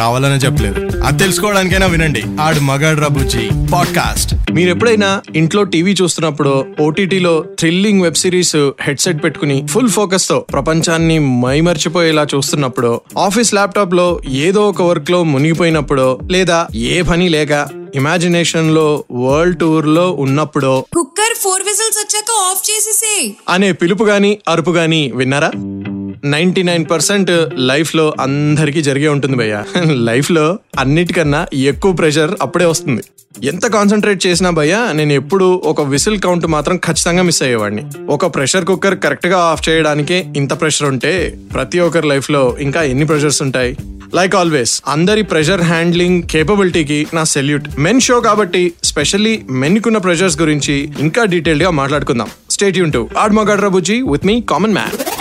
కావాలనే చెప్పలేదు. అది తెలుసుకోవడానికైనా వినండి. ఆడు మగాడ్రా బుజ్జి పాడ్కాస్ట్. మీరు ఎప్పుడైనా ఇంట్లో టీవీ చూస్తున్నప్పుడు ఓటీటీలో థ్రిల్లింగ్ వెబ్ సిరీస్ హెడ్సెట్ పెట్టుకుని ఫుల్ ఫోకస్తో ప్రపంచాన్ని మైమర్చిపోయేలా చూస్తున్నప్పుడు ఆఫీస్ ల్యాప్టాప్లో ఏదో ఒక వర్క్లో మునిగిపోయినప్పుడు లేదా ఏ పని లేక ఇమాజినేషన్లో వరల్డ్ టూర్లో ఉన్నప్పుడో కుక్కర్ ఫోర్ విజిల్స్ వచ్చాక ఆఫ్ చేసేసే అనే పిలుపు గాని అరుపు గాని విన్నారా? నైన్టీ నైన్ పర్సెంట్ లైఫ్లో అందరికీ జరిగే ఉంటుంది భయ్య. లైఫ్లో అన్నిటికన్నా ఎక్కువ ప్రెషర్ అప్పుడే వస్తుంది. ఎంత కాన్సన్ట్రేట్ చేసినా భయ్య నేను ఎప్పుడు ఒక విసిల్ కౌంట్ మాత్రం ఖచ్చితంగా మిస్ అయ్యేవాడిని. ఒక ప్రెషర్ కుక్కర్ కరెక్ట్గా ఆఫ్ చేయడానికే ఇంత ప్రెషర్ ఉంటే ప్రతి ఒక్కరి లైఫ్లో ఇంకా ఎన్ని ప్రెషర్స్ ఉంటాయి? లైక్ ఆల్వేస్ అందరి ప్రెషర్ హ్యాండ్లింగ్ కేపబిలిటీకి నా సెల్యూట్. మెన్ షో కాబట్టి స్పెషల్లీ మెన్కున్న ప్రెషర్స్ గురించి ఇంకా డీటెయిల్డ్గా మాట్లాడుకుందాం. Stay tuned. ఆడ్ మగాడ్రా బుజ్జి విత్ మీ కామన్ మ్యాన్.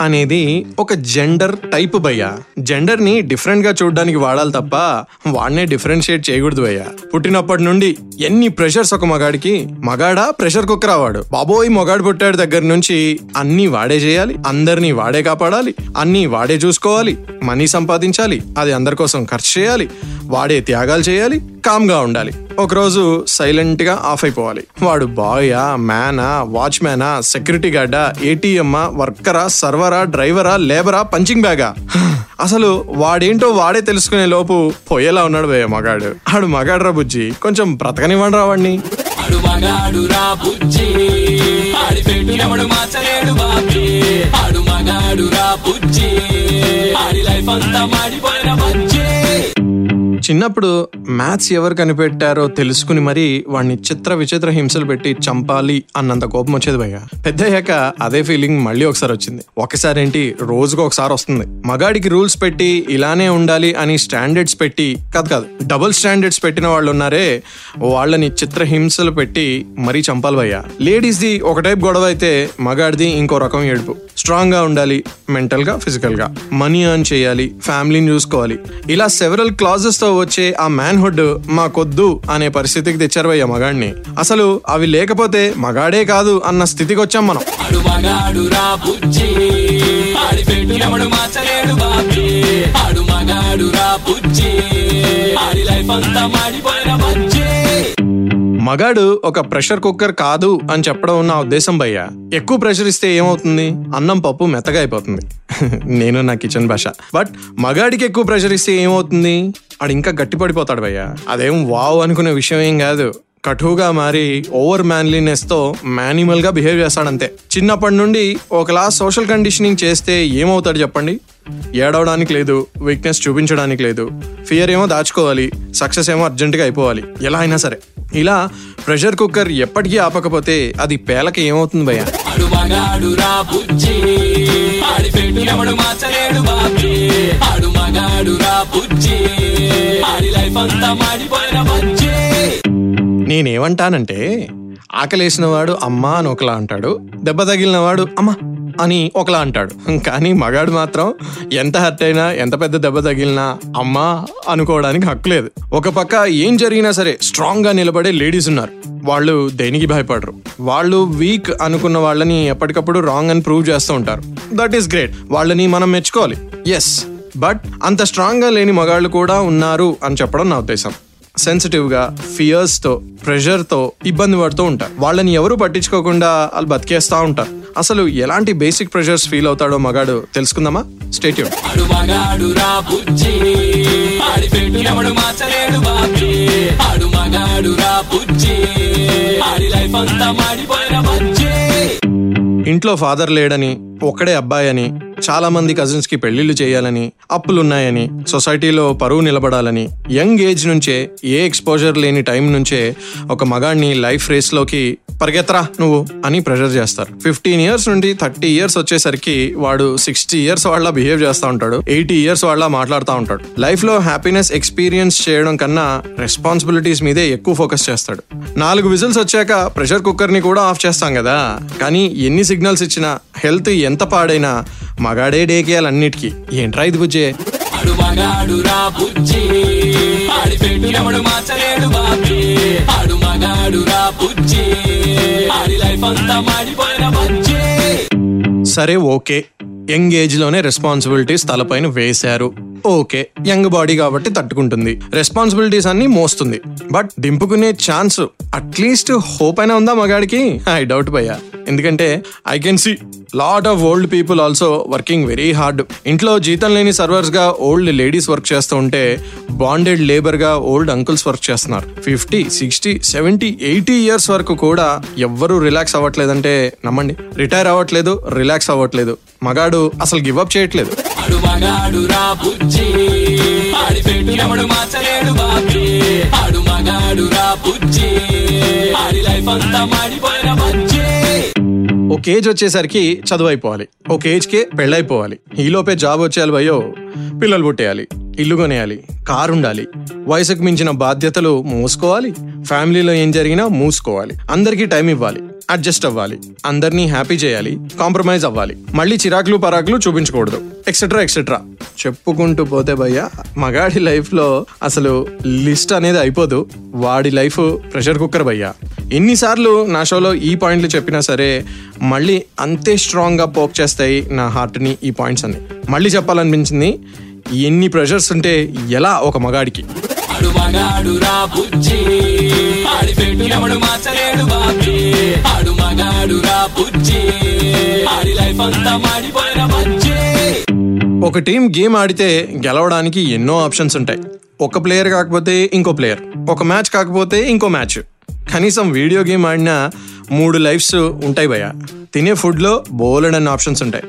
అనేది ఒక జెండర్ టైప్ భయ్యా. జెండర్ని డిఫరెంట్గా చూడడానికి వాడాలి తప్ప వాడినే డిఫరెన్షియేట్ చేయకూడదు భయ్య. పుట్టినప్పటి నుండి ఎన్ని ప్రెషర్స్ ఒక మగాడికి? మగాడా ప్రెషర్ కుక్కర్ అవాడు. బాబోయ్ మగాడు పుట్టాడు దగ్గర నుంచి అన్ని వాడే చేయాలి అందరినీ వాడే కాపాడాలి అన్ని వాడే చూసుకోవాలి మనీ సంపాదించాలి అది అందరి కోసం ఖర్చు చేయాలి వాడే త్యాగాలు చేయాలి కామ్గా ఉండాలి. ఒకరోజు సైలెంట్గా ఆఫ్ అయిపోవాలి. వాడు బాయా మ్యానా వాచ్మ్యానా సెక్యూరిటీ గార్డా ఏటీఎమ్మా వర్కరా సర్వరా డ్రైవరా లేబరా పంచింగ్ బ్యాగా? అసలు వాడేంటో వాడే తెలుసుకునే లోపు పోయేలా ఉన్నాడు భయ్య మగాడు. ఆడు మగాడ్రా బుజ్జి. కొంచెం బ్రతకనివ్వండి రావాడిని ఆడు మగాడు రా బుజ్జి. ఆడి పెట్టు ఎవడు మార్చలేడు బాబీ. ఆడు మగాడు రా బుజ్జి. ఆడి లైఫ్ అంతా మాడిపోయిన బజ్జి. చిన్నప్పుడు మ్యాథ్స్ ఎవరు కనిపెట్టారో తెలుసుకుని మరి వాడిని చిత్ర విచిత్ర హింసలు పెట్టి చంపాలి అన్నంత కోపం వచ్చేది భయ్య. పెద్ద అయ్యాక అదే ఫీలింగ్ మళ్ళీ ఒకసారి వచ్చింది. ఒకసారి ఏంటి రోజుకు ఒకసారి వస్తుంది. మగాడికి రూల్స్ పెట్టి ఇలానే ఉండాలి అని స్టాండర్డ్స్ పెట్టి కాదు కాదు డబుల్ స్టాండర్డ్స్ పెట్టిన వాళ్ళు ఉన్నారే వాళ్ళని చిత్ర హింసలు పెట్టి మరీ చంపాలి భయ్య. లేడీస్ ది ఒక టైప్ గొడవ అయితే మగాడిది ఇంకో రకం ఏడుపు. స్ట్రాంగ్గా ఉండాలి మెంటల్గా ఫిజికల్గా. మనీ ఎర్న్ చేయాలి ఫ్యామిలీని చూసుకోవాలి. ఇలా సెవెరల్ క్లాజెస్తో వచ్చే ఆ మ్యాన్ మ్యాన్హుడ్ మాకొద్దు అనే పరిస్థితికి తెచ్చారు భయ్య మగాడిని అసలు అవి లేకపోతే మగాడే కాదు అన్న స్థితికి వచ్చాం మనం ఆడి లైఫ్ అంతా మాడిపోయిన బజ్జి. మగాడు ఒక ప్రెషర్ కుక్కర్ కాదు అని చెప్పడం నా ఉద్దేశం భయ్య. ఎక్కువ ప్రెషర్ ఇస్తే ఏమవుతుంది? అన్నం పప్పు మెత్తగా అయిపోతుంది. నేను నా కిచెన్ భాష. బట్ మగాడికి ఎక్కువ ప్రెషర్ ఇస్తే ఏమవుతుంది? ఆడు ఇంకా గట్టి పడిపోతాడు భయ్య. అదేం వావ్ అనుకునే విషయం ఏం కాదు. కఠువుగా మారి ఓవర్ మ్యాన్లీనెస్తో మానిమల్గా బిహేవ్ చేస్తాడంతే. చిన్నప్పటి నుండి ఒకలా సోషల్ కండిషనింగ్ చేస్తే ఏమవుతాడు చెప్పండి? ఏడవడానికి లేదు వీక్నెస్ చూపించడానికి లేదు. ఫియర్ ఏమో దాచుకోవాలి సక్సెస్ ఏమో అర్జెంటుగా అయిపోవాలి. ఎలా అయినా సరే. ఇలా ప్రెషర్ కుక్కర్ ఎప్పటికీ ఆపకపోతే అది పేలక ఏమవుతుంది భయ ఆడి లైఫ్ అంతా మాడిపోయిన నేనేమంటానంటే ఆకలేసిన వాడు అమ్మా అని ఒకలా అంటాడు దెబ్బ తగిలిన వాడు అమ్మా అని ఒకలా అంటాడు. కానీ మగాడు మాత్రం ఎంత హర్ట్ అయినా ఎంత పెద్ద దెబ్బ తగిలినా అమ్మా అనుకోవడానికి హక్కు లేదు. ఒక పక్క ఏం జరిగినా సరే స్ట్రాంగ్గా నిలబడే లేడీస్ ఉన్నారు. వాళ్ళు దేనికి భయపడరు. వాళ్ళు వీక్ అనుకున్న వాళ్ళని ఎప్పటికప్పుడు రాంగ్ అని ప్రూవ్ చేస్తూ ఉంటారు. దట్ ఈస్ గ్రేట్ వాళ్ళని మనం మెచ్చుకోవాలి. ఎస్ బట్ అంత స్ట్రాంగ్గా లేని మగాళ్ళు కూడా ఉన్నారు అని చెప్పడం నా ఉద్దేశం. సెన్సిటివ్గా ఫియర్స్తో ప్రెషర్తో ఇబ్బంది పడుతూ ఉంటారు. వాళ్ళని ఎవరు పట్టించుకోకుండా వాళ్ళు బతికేస్తా ఉంటారు. అసలు ఎలాంటి బేసిక్ ప్రెషర్స్ ఫీల్ అవుతాడో మగాడు తెలుసుకుందామా? బజ్జి. ఇంట్లో ఫాదర్ లేడని ఒక్కడే అబ్బాయి అని చాలా మంది కజిన్స్కి పెళ్ళిళ్ళు చేయాలని అప్పులున్నాయని సొసైటీలో పరువు నిలబడాలని యంగ్ ఏజ్ నుంచే ఏ ఎక్స్పోజర్ లేని టైం నుంచే ఒక మగాడిని లైఫ్ రేస్లోకి పరిగెత్తరా నువ్వు అని ప్రెషర్ చేస్తారు. ఫిఫ్టీన్ ఇయర్స్ నుండి థర్టీ ఇయర్స్ వచ్చేసరికి వాడు సిక్స్టీ ఇయర్స్ వాళ్ళ బిహేవ్ చేస్తూ ఉంటాడు ఎయిటీ ఇయర్స్ వాళ్ళ మాట్లాడుతూ ఉంటాడు. లైఫ్లో హ్యాపీనెస్ ఎక్స్పీరియన్స్ చేయడం కన్నా రెస్పాన్సిబిలిటీస్ మీదే ఎక్కువ ఫోకస్ చేస్తాడు. నాలుగు విజిల్స్ వచ్చాక ప్రెషర్ కుక్కర్ని కూడా ఆఫ్ చేస్తాం కదా. కానీ ఎన్ని సిగ్నల్స్ ఇచ్చినా హెల్త్ ఎంత పాడైనా మగాడే డేకేయాలి అన్నిటికీ. ఏంట్రా ఇది బుజ్జే? సరే ఓకే. యంగ్ ఏజ్లోనే రెస్పాన్సిబిలిటీస్ తలపైన వేశారు. ఓకే యంగ్ బాడీ కాబట్టి తట్టుకుంటుంది. రెస్పాన్సిబిలిటీస్ అన్ని మోస్తుంది. బట్ దింపుకునే ఛాన్స్ అట్లీస్ట్ హోప్ అయినా ఉందా మగాడికి? ఐ డౌట్ భయ్యా. ఎందుకంటే I can see lot of old people also working very hard ఇంట్లో జీతం లేని సర్వర్స్గా ఓల్డ్ లేడీస్ వర్క్ చేస్తూ ఉంటే బాండెడ్ లేబర్గా ఓల్డ్ అంకుల్స్ వర్క్ చేస్తున్నారు. Fifty sixty seventy eighty years వరకు కూడా ఎవ్వరూ రిలాక్స్ అవ్వట్లేదంటే నమ్మండి. రిటైర్ అవ్వట్లేదు రిలాక్స్ అవ్వట్లేదు. మగాడు అసలు గివప్ చేయట్లేదు. ఆడి లైఫ్ అంతా మాడిపోయిన మంచి ఒక ఏజ్ వచ్చేసరికి చదువు అయిపోవాలి ఒక ఏజ్కే పెళ్ళైపోవాలి. ఈలోపే జాబ్ వచ్చేయాలి భయో పిల్లలు పుట్టేయాలి ఇల్లు కొనేయాలి కారు ఉండాలి. వయసుకు మించిన బాధ్యతలు మోసుకోవాలి ఫ్యామిలీలో ఏం జరిగినా మూసుకోవాలి. అందరికీ టైం ఇవ్వాలి అడ్జస్ట్ అవ్వాలి అందరినీ హ్యాపీ చేయాలి కాంప్రమైజ్ అవ్వాలి. మళ్ళీ చిరాకులు పరాకులు చూపించకూడదు. Etcetera etcetera. చెప్పుకుంటూ పోతే భయ్య మగాడి లైఫ్లో అసలు లిస్ట్ అనేది అయిపోదు. వాడి లైఫ్ ప్రెషర్ కుక్కర్ భయ్యా. ఎన్నిసార్లు నా షోలో ఈ పాయింట్లు చెప్పినా సరే మళ్ళీ అంతే స్ట్రాంగ్గా పోక్ చేస్తాయి నా హార్ట్ని ఈ పాయింట్స్ అని మళ్ళీ చెప్పాలనిపించింది ఎన్ని ప్రెషర్స్ ఉంటే ఎలా ఒక మగాడికి? ఒక టీం గేమ్ ఆడితే గెలవడానికి ఎన్నో ఆప్షన్స్ ఉంటాయి. ఒక ప్లేయర్ కాకపోతే ఇంకో ప్లేయర్ ఒక మ్యాచ్ కాకపోతే ఇంకో మ్యాచ్ కనీసం వీడియో గేమ్ ఆడినా మూడు లైఫ్స్ ఉంటాయి భయ తినే ఫుడ్లో బోలెడ్ అన్ని ఆప్షన్స్ ఉంటాయి.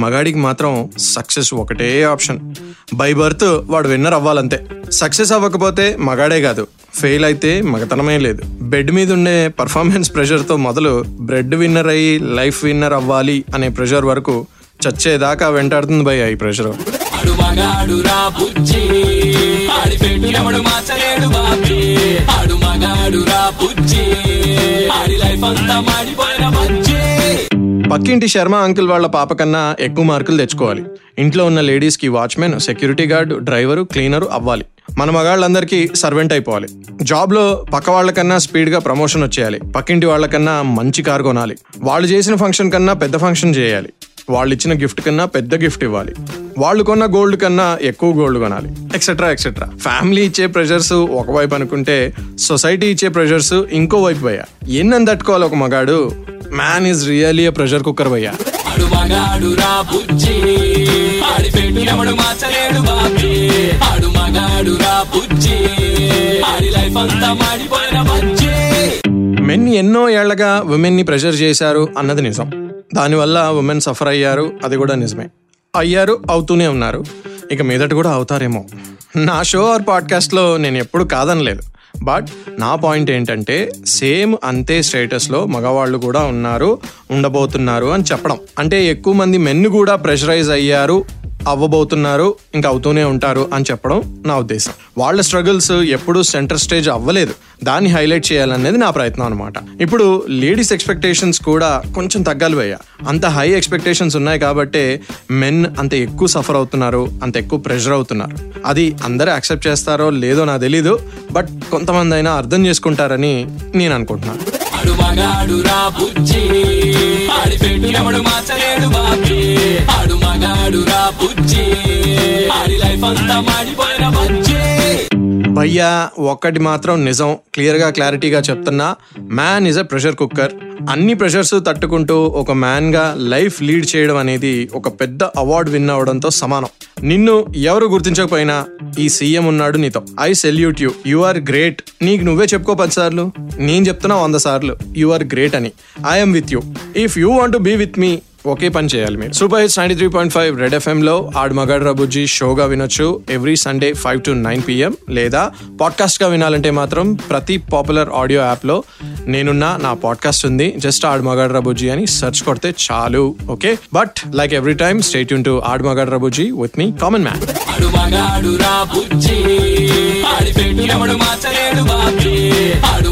మగాడికి మాత్రం సక్సెస్ ఒకటే ఆప్షన్. బై బర్త్ వాడు విన్నర్ అవ్వాలంతే. సక్సెస్ అవ్వకపోతే మగాడే కాదు. ఫెయిల్ అయితే మగతనమే లేదు. బెడ్ మీద ఉండే పర్ఫార్మెన్స్ ప్రెషర్తో మొదలు బ్రెడ్ విన్నర్ అయ్యి లైఫ్ విన్నర్ అవ్వాలి అనే ప్రెషర్ వరకు చచ్చేదాకా వెంటాడుతుంది భయ్య ఈ ప్రెషర్. ఆడు మగాడు రా బుజ్జి. ఆడి పెట్టు ఎవడు మార్చలేడు బాబీ. ఆడు మగాడు రా బుజ్జి. ఆడి లైఫ్ అంతా మాడిపోయిన బుజ్జి. పక్కింటి శర్మ అంకుల్ వాళ్ళ పాప కన్నా ఎక్కువ మార్కులు తెచ్చుకోవాలి. ఇంట్లో ఉన్న లేడీస్కి watchmen security guard driver cleaner అవ్వాలి. మన మగాళ్ళందరికీ సర్వెంట్ అయిపోవాలి. జాబ్లో పక్క వాళ్ళకన్నా స్పీడ్గా ప్రమోషన్ వచ్చేయాలి. పక్కింటి వాళ్ళకన్నా మంచి కారు కొనాలి. వాళ్ళు చేసిన ఫంక్షన్ కన్నా పెద్ద ఫంక్షన్ చేయాలి. వాళ్ళు ఇచ్చిన గిఫ్ట్ కన్నా పెద్ద గిఫ్ట్ ఇవ్వాలి. వాళ్ళు కొన్న గోల్డ్ కన్నా ఎక్కువ గోల్డ్ కొనాలి. ఎక్సెట్రా ఎక్సెట్రా ఫ్యామిలీ ఇచ్చే ప్రెషర్స్ ఒకవైపు అనుకుంటే సొసైటీ ఇచ్చే ప్రెషర్స్ ఇంకో వైపు భయ్యా ఎన్నని తట్టుకోవాలి ఒక మగాడు? Man is really pressure cooker భయ్యా ఆడు మగాడు రా బుజ్జి. ఆడి పెట్టు ఎవడు మార్చలేడు బాబీ. ఆడు మగాడు రా బుజ్జి. ఆడి లైఫ్ అంతా మాడిపోయిన బజ్జి. మెన్ ఎన్నో ఏళ్ళగా ఉమెన్ని ప్రెషర్ చేశారు అన్నది నిజం. దానివల్ల ఉమెన్ సఫర్ అయ్యారు అది కూడా నిజమే. అయ్యారు అవుతూనే ఉన్నారు. ఇక మీదట కూడా అవుతారేమో. నా షో ఆర్ పాడ్కాస్ట్లో నేను ఎప్పుడు కాదనలేదు. బట్ నా పాయింట్ ఏంటంటే సేమ్ అంతే స్టేటస్లో మగవాళ్ళు కూడా ఉన్నారు ఉండబోతున్నారు అని చెప్పడం. అంటే ఎక్కువ మంది మెన్ను కూడా ప్రెషరైజ్ అయ్యారు అవ్వబోతున్నారు ఇంకా అవుతూనే ఉంటారు అని చెప్పడం నా ఉద్దేశం. వాళ్ళ స్ట్రగుల్స్ ఎప్పుడూ సెంటర్ స్టేజ్ అవ్వలేదు. దాన్ని హైలైట్ చేయాలనేది నా ప్రయత్నం అనమాట ఇప్పుడు లేడీస్ ఎక్స్పెక్టేషన్స్ కూడా కొంచెం తగ్గాలి పోయా అంత హై ఎక్స్పెక్టేషన్స్ ఉన్నాయి కాబట్టి మెన్ అంత ఎక్కువ సఫర్ అవుతున్నారు అంత ఎక్కువ ప్రెషర్ అవుతున్నారు. అది అందరూ యాక్సెప్ట్ చేస్తారో లేదో నాకు తెలీదు బట్ కొంతమంది అయినా అర్థం చేసుకుంటారని నేను అనుకుంటున్నాను. ఆడు మగాడు రా బుజ్జి. ఆడి పెట్టు ఎవడు మార్చలేడు బాబీ. ఆడు మగాడు రా బుజ్జి. ఆడి లైఫ్ అంతా మాడిపోయిన బజ్జి. భయ్యా ఒక్కటి మాత్రం నిజం క్లియర్గా క్లారిటీగా చెప్తున్నా. Man is a pressure cooker అన్ని ప్రెషర్స్ తట్టుకుంటూ ఒక మ్యాన్గా లైఫ్ లీడ్ చేయడం అనేది ఒక పెద్ద అవార్డు విన్ అవడంతో సమానం. నిన్ను ఎవరు గుర్తించకపోయినా ఈ సీఎం ఉన్నాడు నీతో. I salute you you are great నీకు నువ్వే చెప్పుకో పది సార్లు. నేను చెప్తున్నా వంద సార్లు. యు ఆర్ గ్రేట్ అని. I'm with you if you want be with me ఒకే పని చేయాలి మీరు. Super hits ninety three point five red FM లో ఆడు మగాడు రబుజీ షోగా వినొచ్చు every Sunday five to nine PM. లేదా పాడ్కాస్ట్గా వినాలంటే మాత్రం ప్రతి పాపులర్ ఆడియో యాప్లో నేనున్న నా పాడ్కాస్ట్ ఉంది. జస్ట్ ఆడు మగాడు రబుజీ అని సెర్చ్ కొడితే చాలు. Okay? But like every time stay Yoon to ఆడు మగాడు రబుజీ విత్ మీ కామన్ మ్యాన్. ఆడు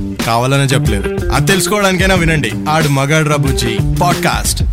కావాలనే చెప్పలేదు. అది తెలుసుకోవడానికైనా వినండి. ఆడు మగాడ్రా బుజ్జి. పాడ్కాస్ట్.